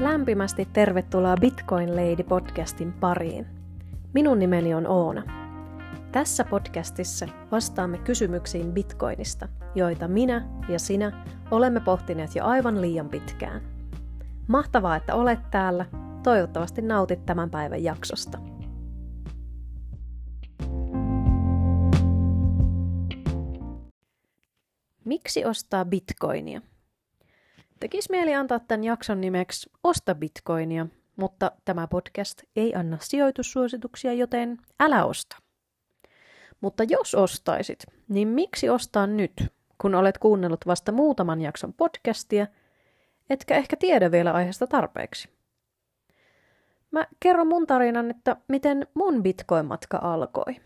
Lämpimästi tervetuloa Bitcoin Lady podcastin pariin. Minun nimeni on Oona. Tässä podcastissa vastaamme kysymyksiin Bitcoinista, joita minä ja sinä olemme pohtineet jo aivan liian pitkään. Mahtavaa, että olet täällä. Toivottavasti nautit tämän päivän jaksosta. Miksi ostaa bitcoinia? Tekisi mieli antaa tämän jakson nimeksi Osta bitcoinia, mutta tämä podcast ei anna sijoitussuosituksia, joten älä osta. Mutta jos ostaisit, niin miksi ostaa nyt, kun olet kuunnellut vasta muutaman jakson podcastia, etkä ehkä tiedä vielä aiheesta tarpeeksi? Mä kerron mun tarinan, että miten mun bitcoin-matka alkoi.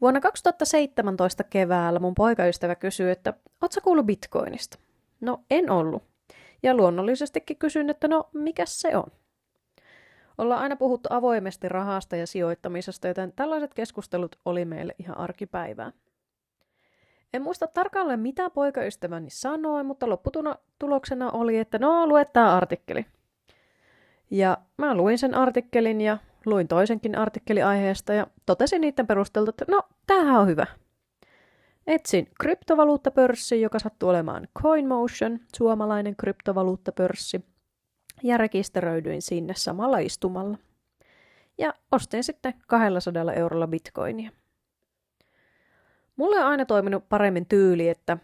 Vuonna 2017 keväällä mun poikaystävä kysyi, että oot sä kuullut bitcoinista? No en ollut. Ja luonnollisestikin kysyn, että no mikä se on? Ollaan aina puhuttu avoimesti rahasta ja sijoittamisesta, joten tällaiset keskustelut oli meille ihan arkipäivää. En muista tarkalleen mitä poikaystäväni sanoi, mutta lopputuloksena oli, että no lue tämä artikkeli. Ja mä luin sen artikkelin ja luin toisenkin artikkeli aiheesta ja totesin niiden perusteelta, että no tämähän on hyvä. Etsin kryptovaluuttapörssi, joka sattuu olemaan CoinMotion, suomalainen kryptovaluuttapörssi, ja rekisteröidyin sinne samalla istumalla. Ja ostin sitten 200 eurolla bitcoinia. Mulle on aina toiminut paremmin tyyli, että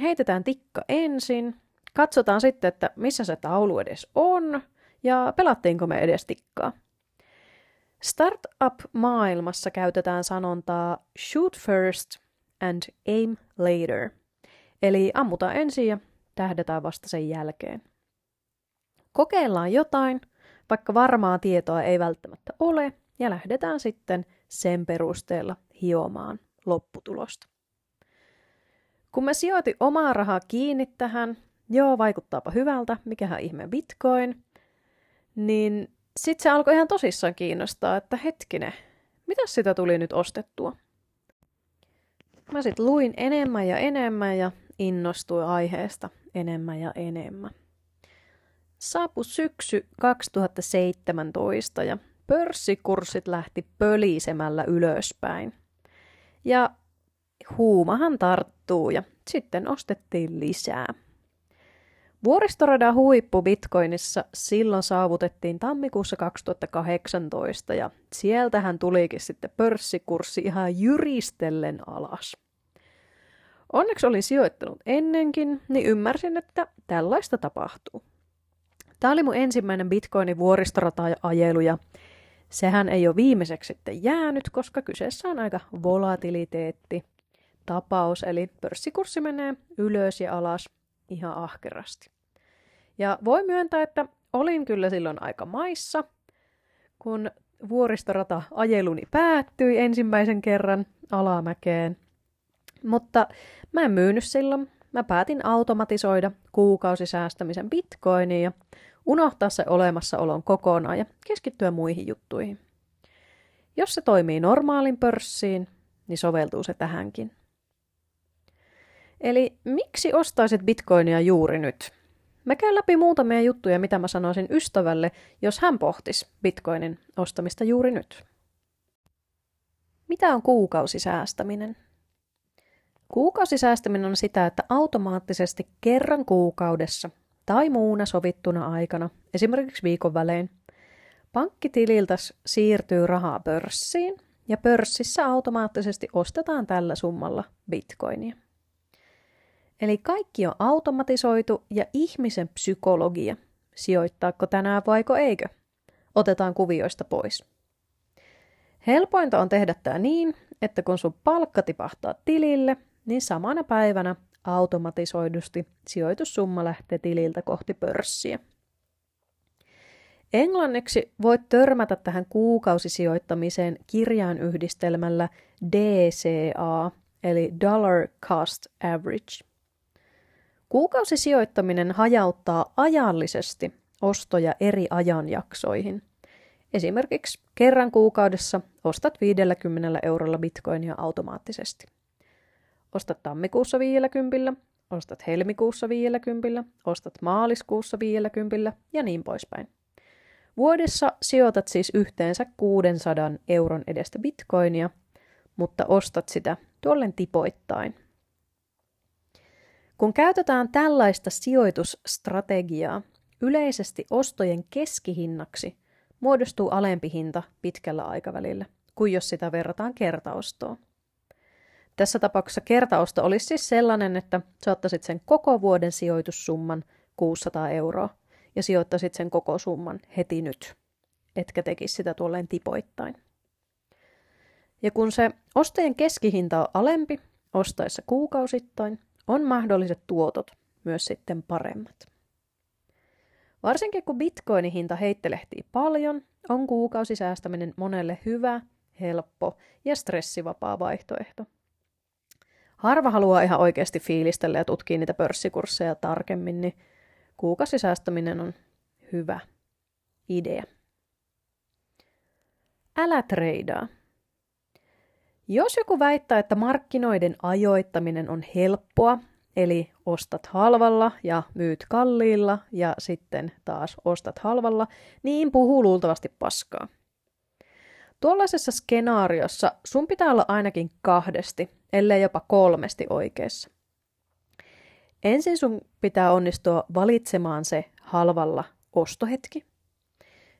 heitetään tikka ensin, katsotaan sitten, että missä se taulu edes on, ja pelattiinko me edes tikkaa. Startup-maailmassa käytetään sanontaa shoot first – and aim later. Eli ammutaan ensin ja tähdetään vasta sen jälkeen. Kokeillaan jotain, vaikka varmaa tietoa ei välttämättä ole, ja lähdetään sitten sen perusteella hiomaan lopputulosta. Kun mä sijoitin omaa rahaa kiinni tähän, joo, vaikuttaapa hyvältä, mikähän ihme bitcoin, niin sitten se alkoi ihan tosissaan kiinnostaa, että hetkinen, mitä sitä tuli nyt ostettua? Mä sitten luin enemmän ja enemmän ja innostuin aiheesta enemmän ja enemmän. Saapui syksy 2017 ja pörssikurssit lähti pölisemällä ylöspäin. Ja huumahan tarttuu ja sitten ostettiin lisää. Vuoristoradan huippu Bitcoinissa silloin saavutettiin tammikuussa 2018 ja sieltähän tulikin sitten pörssikurssi ihan jyristellen alas. Onneksi olin sijoittanut ennenkin, niin ymmärsin, että tällaista tapahtuu. Tämä oli mun ensimmäinen Bitcoinin vuoristorata-ajelu ja sehän ei ole viimeiseksi sitten jäänyt, koska kyseessä on aika volatiliteetti tapaus, eli pörssikurssi menee ylös ja alas ihan ahkerasti. Ja voi myöntää, että olin kyllä silloin aika maissa, kun vuoristorata ajeluni päättyi ensimmäisen kerran alamäkeen. Mutta mä en myynyt silloin. Mä päätin automatisoida kuukausisäästämisen bitcoiniin ja unohtaa se olemassaolon kokonaan ja keskittyä muihin juttuihin. Jos se toimii normaalin pörssiin, niin soveltuu se tähänkin. Eli miksi ostaisit bitcoinia juuri nyt? Mä käyn läpi muutamia juttuja, mitä mä sanoisin ystävälle, jos hän pohtisi bitcoinin ostamista juuri nyt. Mitä on kuukausisäästäminen? Kuukausisäästäminen on sitä, että automaattisesti kerran kuukaudessa tai muuna sovittuna aikana, esimerkiksi viikon välein, pankkitililtä siirtyy rahaa pörssiin ja pörssissä automaattisesti ostetaan tällä summalla bitcoinia. Eli kaikki on automatisoitu ja ihmisen psykologia, sijoittaako tänään vaiko eikö, otetaan kuvioista pois. Helpointa on tehdä tämä niin, että kun sun palkka tipahtaa tilille, niin samana päivänä automatisoidusti sijoitussumma lähtee tililtä kohti pörssiä. Englanniksi voit törmätä tähän kuukausisijoittamiseen kirjaan yhdistelmällä DCA, eli Dollar Cost Average. Kuukausisijoittaminen hajauttaa ajallisesti ostoja eri ajanjaksoihin. Esimerkiksi kerran kuukaudessa ostat 50 eurolla bitcoinia automaattisesti. Ostat tammikuussa 50, ostat helmikuussa 50, ostat maaliskuussa 50 ja niin poispäin. Vuodessa sijoitat siis yhteensä 600 euron edestä bitcoinia, mutta ostat sitä tuollen tipoittain. Kun käytetään tällaista sijoitusstrategiaa, yleisesti ostojen keskihinnaksi muodostuu alempi hinta pitkällä aikavälillä, kuin jos sitä verrataan kertaostoon. Tässä tapauksessa kertaosto olisi siis sellainen, että sä ottaisit sen koko vuoden sijoitussumman 600 euroa ja sijoittaisit sen koko summan heti nyt, etkä tekisi sitä tuolleen tipoittain. Ja kun se ostojen keskihinta on alempi ostaessa kuukausittain, on mahdolliset tuotot myös sitten paremmat. Varsinkin kun bitcoinin hinta heittelehtii paljon, on kuukausisäästäminen monelle hyvä, helppo ja stressivapaa vaihtoehto. Harva haluaa ihan oikeasti fiilistellä ja tutkia niitä pörssikursseja tarkemmin, niin kuukausisäästäminen on hyvä idea. Älä treidaa. Jos joku väittää, että markkinoiden ajoittaminen on helppoa, eli ostat halvalla ja myyt kalliilla ja sitten taas ostat halvalla, niin puhuu luultavasti paskaa. Tuollaisessa skenaariossa sun pitää olla ainakin kahdesti, ellei jopa kolmesti oikeassa. Ensin sun pitää onnistua valitsemaan se halvalla ostohetki.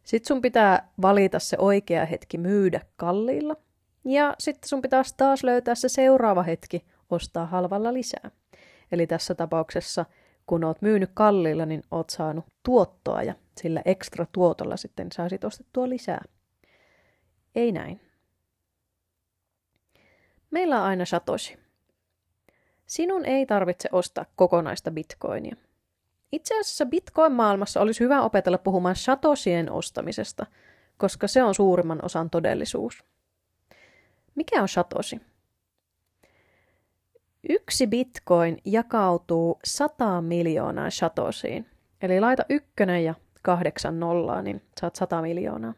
Sitten sun pitää valita se oikea hetki myydä kalliilla – ja sitten sun pitäisi taas löytää se seuraava hetki ostaa halvalla lisää. Eli tässä tapauksessa, kun oot myynyt kalliilla, niin oot saanut tuottoa ja sillä ekstra tuotolla sitten saisit ostettua lisää. Ei näin. Meillä on aina satoshi. Sinun ei tarvitse ostaa kokonaista bitcoinia. Itse asiassa bitcoin-maailmassa olisi hyvä opetella puhumaan satoshien ostamisesta, koska se on suurimman osan todellisuus. Mikä on Satoshi? Yksi bitcoin jakautuu 100 miljoonaa Satoshiin. Eli laita ykkönen ja kahdeksan nollaa, niin saat 100 miljoonaa.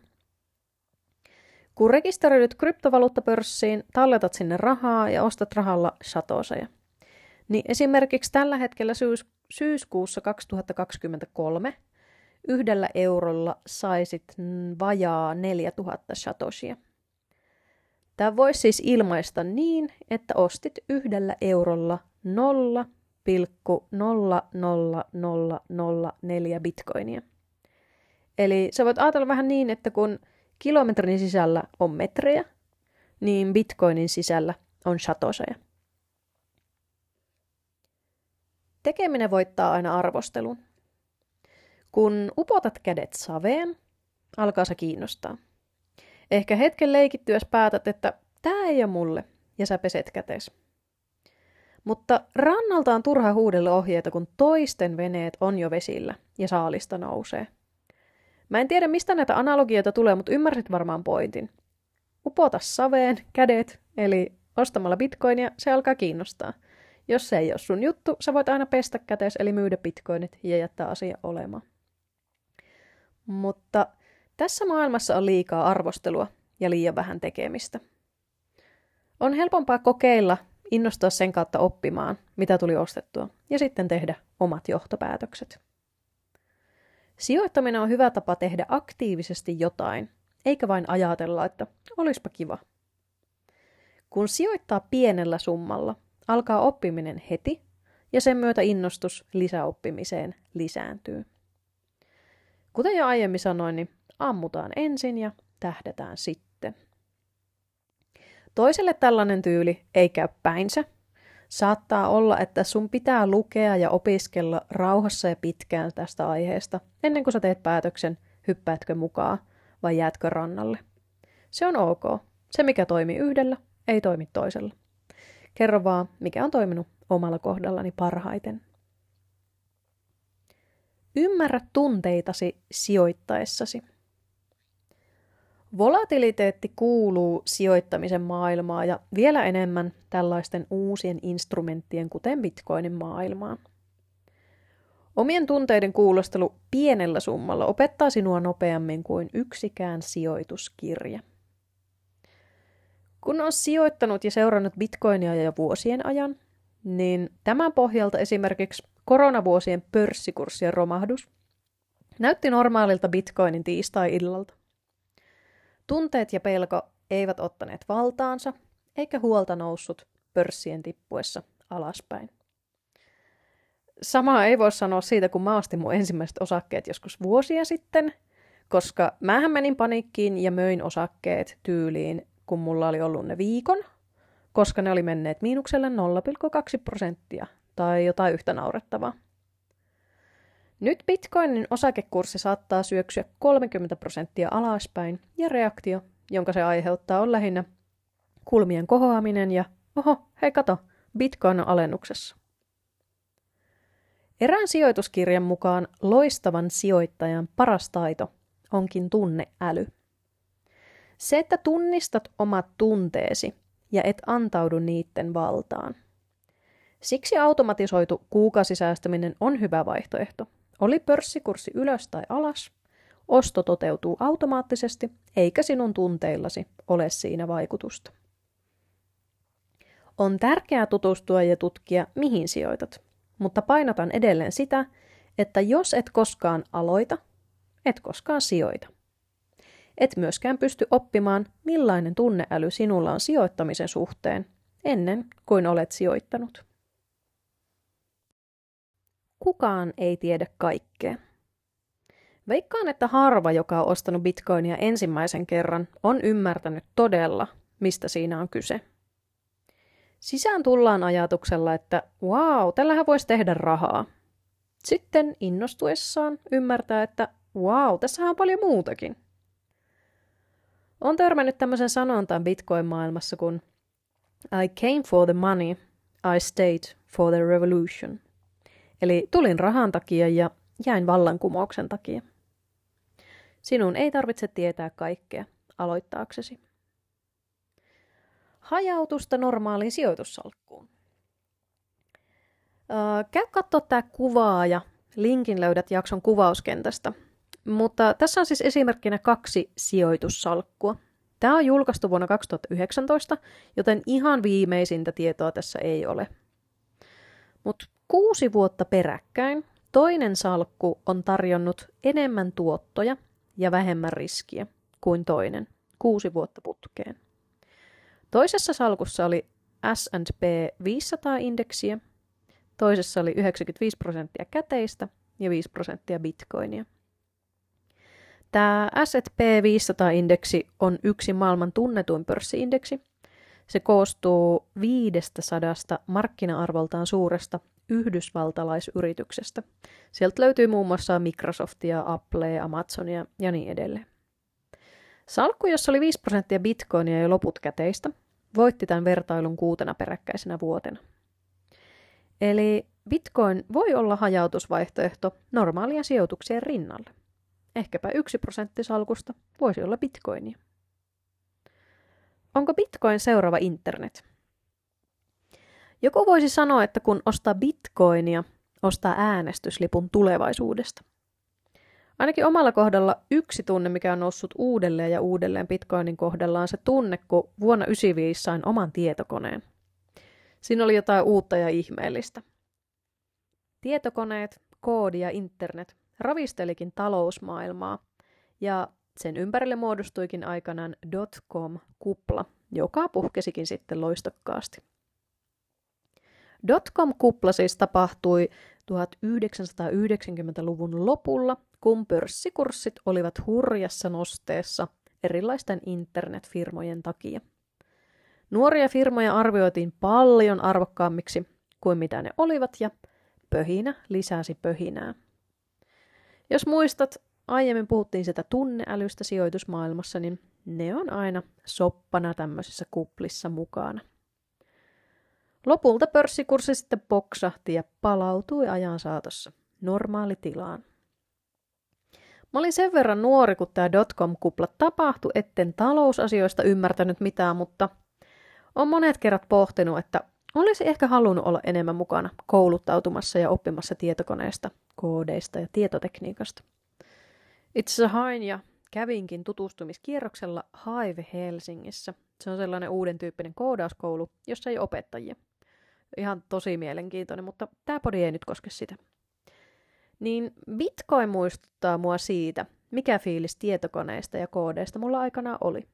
Kun rekisteröidyt kryptovaluuttapörssiin, talletat sinne rahaa ja ostat rahalla satoseja. Niin esimerkiksi tällä hetkellä syys- syyskuussa 2023 yhdellä eurolla saisit vajaa 4000 satoshia. Tämä voisi siis ilmaista niin, että ostit yhdellä eurolla 0,00004 bitcoinia. Eli sä voit ajatella vähän niin, että kun kilometrin sisällä on metrejä, niin bitcoinin sisällä on satoseja. Tekeminen voittaa aina arvostelun. Kun upotat kädet saveen, alkaa se kiinnostaa. Ehkä hetken leikittyäs päätät, että tämä ei ole mulle, ja sä peset kätes. Mutta rannalta on turha huudella ohjeita, kun toisten veneet on jo vesillä ja saalista nousee. Mä en tiedä, mistä näitä analogioita tulee, mutta ymmärsit varmaan pointin. Upota saveen, kädet, eli ostamalla bitcoinia, se alkaa kiinnostaa. Jos se ei ole sun juttu, sä voit aina pestä kätees, eli myydä bitcoinit ja jättää asia olemaan. Mutta tässä maailmassa on liikaa arvostelua ja liian vähän tekemistä. On helpompaa kokeilla, innostua sen kautta oppimaan, mitä tuli ostettua, ja sitten tehdä omat johtopäätökset. Sijoittaminen on hyvä tapa tehdä aktiivisesti jotain, eikä vain ajatella, että olispa kiva. Kun sijoittaa pienellä summalla, alkaa oppiminen heti, ja sen myötä innostus lisäoppimiseen lisääntyy. Kuten jo aiemmin sanoin, niin ammutaan ensin ja tähdetään sitten. Toiselle tällainen tyyli ei käy päinsä. Saattaa olla, että sun pitää lukea ja opiskella rauhassa ja pitkään tästä aiheesta, ennen kuin sä teet päätöksen, hyppäätkö mukaan vai jäätkö rannalle. Se on ok. Se, mikä toimii yhdellä, ei toimi toisella. Kerro vaan, mikä on toiminut omalla kohdallani parhaiten. Ymmärrä tunteitasi sijoittaessasi. Volatiliteetti kuuluu sijoittamisen maailmaan ja vielä enemmän tällaisten uusien instrumenttien, kuten bitcoinin maailmaan. Omien tunteiden kuulostelu pienellä summalla opettaa sinua nopeammin kuin yksikään sijoituskirja. Kun on sijoittanut ja seurannut bitcoinia jo vuosien ajan, niin tämän pohjalta esimerkiksi koronavuosien pörssikurssien romahdus näytti normaalilta bitcoinin tiistai-illalta. Tunteet ja pelko eivät ottaneet valtaansa, eikä huolta noussut pörssien tippuessa alaspäin. Samaa ei voi sanoa siitä, kun mä ostin mun ensimmäiset osakkeet joskus vuosia sitten, koska mähän menin paniikkiin ja möin osakkeet tyyliin, kun mulla oli ollut ne viikon, koska ne oli menneet miinukselle 0,2 prosenttia tai jotain yhtä naurettavaa. Nyt bitcoinin osakekurssi saattaa syöksyä 30 prosenttia alaspäin ja reaktio, jonka se aiheuttaa, on lähinnä kulmien kohoaminen ja oho, hei kato, bitcoin on alennuksessa. Erään sijoituskirjan mukaan loistavan sijoittajan paras taito onkin tunneäly. Se, että tunnistat omat tunteesi ja et antaudu niiden valtaan. Siksi automatisoitu kuukausisäästäminen on hyvä vaihtoehto. Oli pörssikurssi ylös tai alas, osto toteutuu automaattisesti, eikä sinun tunteillasi ole siinä vaikutusta. On tärkeää tutustua ja tutkia, mihin sijoitat, mutta painotan edelleen sitä, että jos et koskaan aloita, et koskaan sijoita. Et myöskään pysty oppimaan, millainen tunneäly sinulla on sijoittamisen suhteen, ennen kuin olet sijoittanut. Kukaan ei tiedä kaikkea. Veikkaan, että harva, joka on ostanut bitcoinia ensimmäisen kerran, on ymmärtänyt todella, mistä siinä on kyse. Sisään tullaan ajatuksella, että wow, tällähän voisi tehdä rahaa. Sitten innostuessaan ymmärtää, että wow, tässä on paljon muutakin. On törmännyt tämmöisen sanontaan Bitcoin-maailmassa, kun I came for the money, I stayed for the revolution. Eli tulin rahan takia ja jäin vallankumouksen takia. Sinun ei tarvitse tietää kaikkea aloittaaksesi. Hajautusta normaaliin sijoitussalkkuun. käy katsoa tämä kuvaa ja linkin löydät jakson kuvauskentästä. Mutta tässä on siis esimerkkinä kaksi sijoitussalkkua. Tämä on julkaistu vuonna 2019, joten ihan viimeisintä tietoa tässä ei ole. Mutta kuusi vuotta peräkkäin toinen salkku on tarjonnut enemmän tuottoja ja vähemmän riskiä kuin toinen, kuusi vuotta putkeen. Toisessa salkussa oli S&P 500-indeksiä, toisessa oli 95 prosenttia käteistä ja 5 prosenttia bitcoinia. Tämä S&P 500-indeksi on yksi maailman tunnetuin pörssiindeksi. Se koostuu 500 markkina-arvoltaan suuresta yhdysvaltalaisyrityksestä. Sieltä löytyy muun muassa Microsoftia, Applea, Amazonia ja niin edelleen. Salkku, jossa oli 5 prosenttia bitcoinia ja loput käteistä, voitti tämän vertailun kuutena peräkkäisenä vuotena. Eli bitcoin voi olla hajautusvaihtoehto normaalia sijoituksien rinnalle. Ehkäpä yksi prosentti salkusta voisi olla bitcoinia. Onko bitcoin seuraava internet? Joku voisi sanoa, että kun ostaa bitcoinia, ostaa äänestyslipun tulevaisuudesta. Ainakin omalla kohdalla yksi tunne, mikä on noussut uudelleen ja uudelleen bitcoinin kohdalla, on se tunne, kun vuonna 1995 sain oman tietokoneen. Siinä oli jotain uutta ja ihmeellistä. Tietokoneet, koodi ja internet ravistelikin talousmaailmaa, ja sen ympärille muodostuikin aikanaan dotcom-kupla, joka puhkesikin sitten loistokkaasti. Dotcom-kupla siis tapahtui 1990-luvun lopulla, kun pörssikurssit olivat hurjassa nosteessa erilaisten internetfirmojen takia. Nuoria firmoja arvioitiin paljon arvokkaammiksi kuin mitä ne olivat ja pöhinä lisäsi pöhinää. Jos muistat, aiemmin puhuttiin sitä tunneälystä sijoitusmaailmassa, niin ne on aina soppana tämmöisissä kuplissa mukana. Lopulta pörssikurssi sitten poksahti ja palautui ajan saatossa normaalitilaan. Mä olin sen verran nuori, kun tämä dotcom-kupla tapahtui, etten talousasioista ymmärtänyt mitään, mutta on monet kerrat pohtinut, että olisi ehkä halunnut olla enemmän mukana kouluttautumassa ja oppimassa tietokoneesta, koodeista ja tietotekniikasta. Itse asiassa hain ja kävinkin tutustumiskierroksella Hive Helsingissä. Se on sellainen uuden tyyppinen koodauskoulu, jossa ei opettajia. Ihan tosi mielenkiintoinen, mutta tämä podi ei nyt koske sitä. Niin Bitcoin muistuttaa mua siitä, mikä fiilis tietokoneista ja koodeista mulla aikana oli.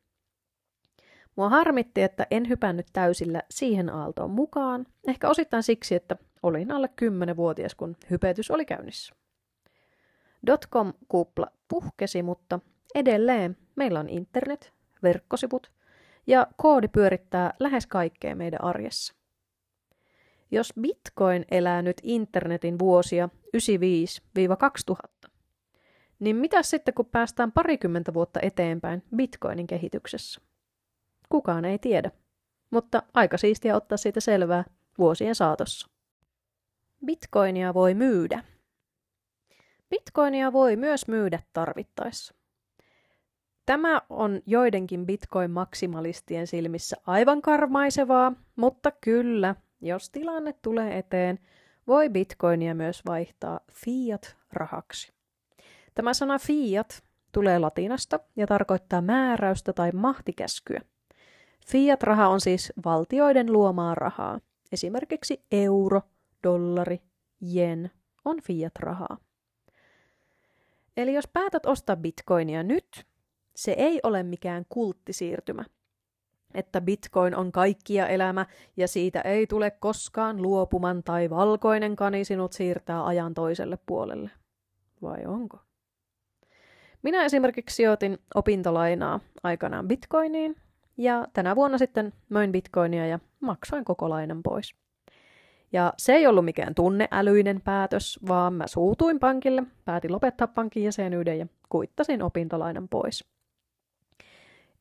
Mua harmitti, että en hypännyt täysillä siihen aaltoon mukaan, ehkä osittain siksi, että olin alle 10-vuotias, kun hypetys oli käynnissä. Dotcom-kupla puhkesi, mutta edelleen meillä on internet, verkkosivut ja koodi pyörittää lähes kaikkea meidän arjessa. Jos Bitcoin elää nyt internetin vuosia 95-2000, niin mitä sitten kun päästään parikymmentä vuotta eteenpäin Bitcoinin kehityksessä? Kukaan ei tiedä, mutta aika siistiä ottaa siitä selvää vuosien saatossa. Bitcoinia voi myydä. Bitcoinia voi myös myydä tarvittaessa. Tämä on joidenkin bitcoin-maksimalistien silmissä aivan karmaisevaa, mutta kyllä, jos tilanne tulee eteen, voi bitcoinia myös vaihtaa fiat-rahaksi. Tämä sana fiat tulee latinasta ja tarkoittaa määräystä tai mahtikäskyä. Fiat-raha on siis valtioiden luomaa rahaa. Esimerkiksi euro, dollari, jen on fiat-rahaa. Eli jos päätät ostaa bitcoinia nyt, se ei ole mikään kulttisiirtymä. Että bitcoin on kaikkia elämä ja siitä ei tule koskaan luopuman tai valkoinen kani sinut siirtää ajan toiselle puolelle. Vai onko? Minä esimerkiksi sijoitin opintolainaa aikanaan bitcoiniin ja tänä vuonna sitten möin bitcoinia ja maksoin koko lainan pois. Ja se ei ollut mikään tunneälyinen päätös, vaan mä suutuin pankille, päätin lopettaa pankin jäsenyyden ja kuittasin opintolainan pois.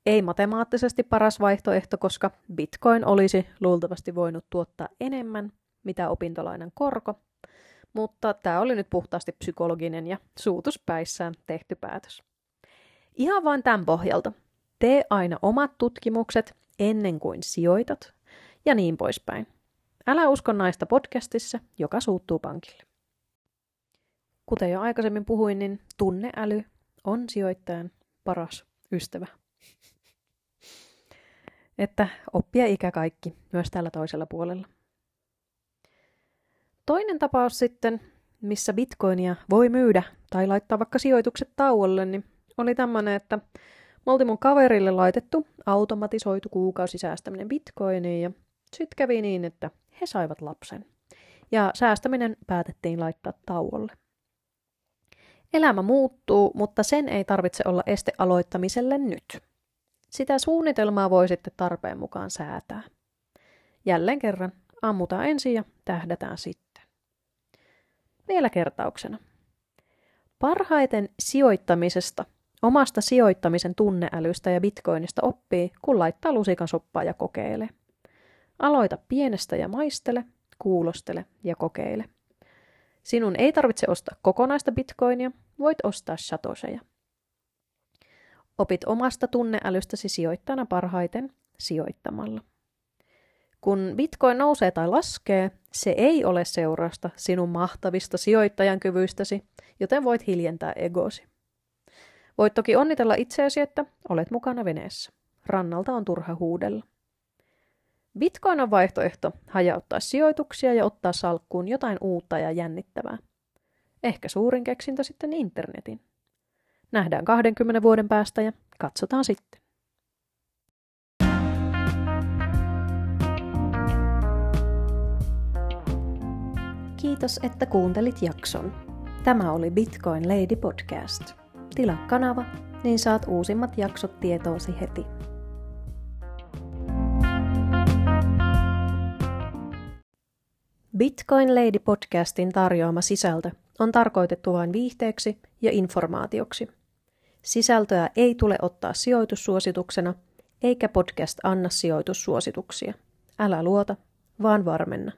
Ei matemaattisesti paras vaihtoehto, koska bitcoin olisi luultavasti voinut tuottaa enemmän, mitä opintolainan korko, mutta tämä oli nyt puhtaasti psykologinen ja suutuspäissään tehty päätös. Ihan vain tämän pohjalta. Tee aina omat tutkimukset ennen kuin sijoitat ja niin poispäin. Älä usko naista podcastissa, joka suuttuu pankille. Kuten jo aikaisemmin puhuin, niin tunneäly on sijoittajan paras ystävä. Että oppia ikä kaikki, myös tällä toisella puolella. Toinen tapaus sitten, missä bitcoinia voi myydä tai laittaa vaikka sijoitukset tauolle, niin oli tämmöinen, että me oltiin mun kaverille laitettu automatisoitu kuukausisäästäminen bitcoiniin ja sitten kävi niin, että he saivat lapsen. Ja säästäminen päätettiin laittaa tauolle. Elämä muuttuu, mutta sen ei tarvitse olla este aloittamiselle nyt. Sitä suunnitelmaa voi sitten tarpeen mukaan säätää. Jälleen kerran, ammutaan ensin ja tähdätään sitten. Vielä kertauksena. Parhaiten sijoittamisesta, omasta sijoittamisen tunneälystä ja bitcoinista oppii, kun laittaa lusikan soppaa ja kokeilee. Aloita pienestä ja maistele, kuulostele ja kokeile. Sinun ei tarvitse ostaa kokonaista bitcoinia, voit ostaa satoseja. Opit omasta tunneälystäsi sijoittajana parhaiten sijoittamalla. Kun bitcoin nousee tai laskee, se ei ole seurausta sinun mahtavista sijoittajan kyvyistäsi, joten voit hiljentää egosi. Voit toki onnitella itseäsi, että olet mukana veneessä. Rannalta on turha huudella. Bitcoin on vaihtoehto hajauttaa sijoituksia ja ottaa salkkuun jotain uutta ja jännittävää. Ehkä suurin keksintö sitten internetin. Nähdään 20 vuoden päästä ja katsotaan sitten. Kiitos, että kuuntelit jakson. Tämä oli Bitcoin Lady Podcast. Tilaa kanava, niin saat uusimmat jaksot tietoosi heti. Bitcoin Lady podcastin tarjoama sisältö on tarkoitettu vain viihteeksi ja informaatioksi. Sisältöä ei tule ottaa sijoitussuosituksena, eikä podcast anna sijoitussuosituksia. Älä luota, vaan varmenna.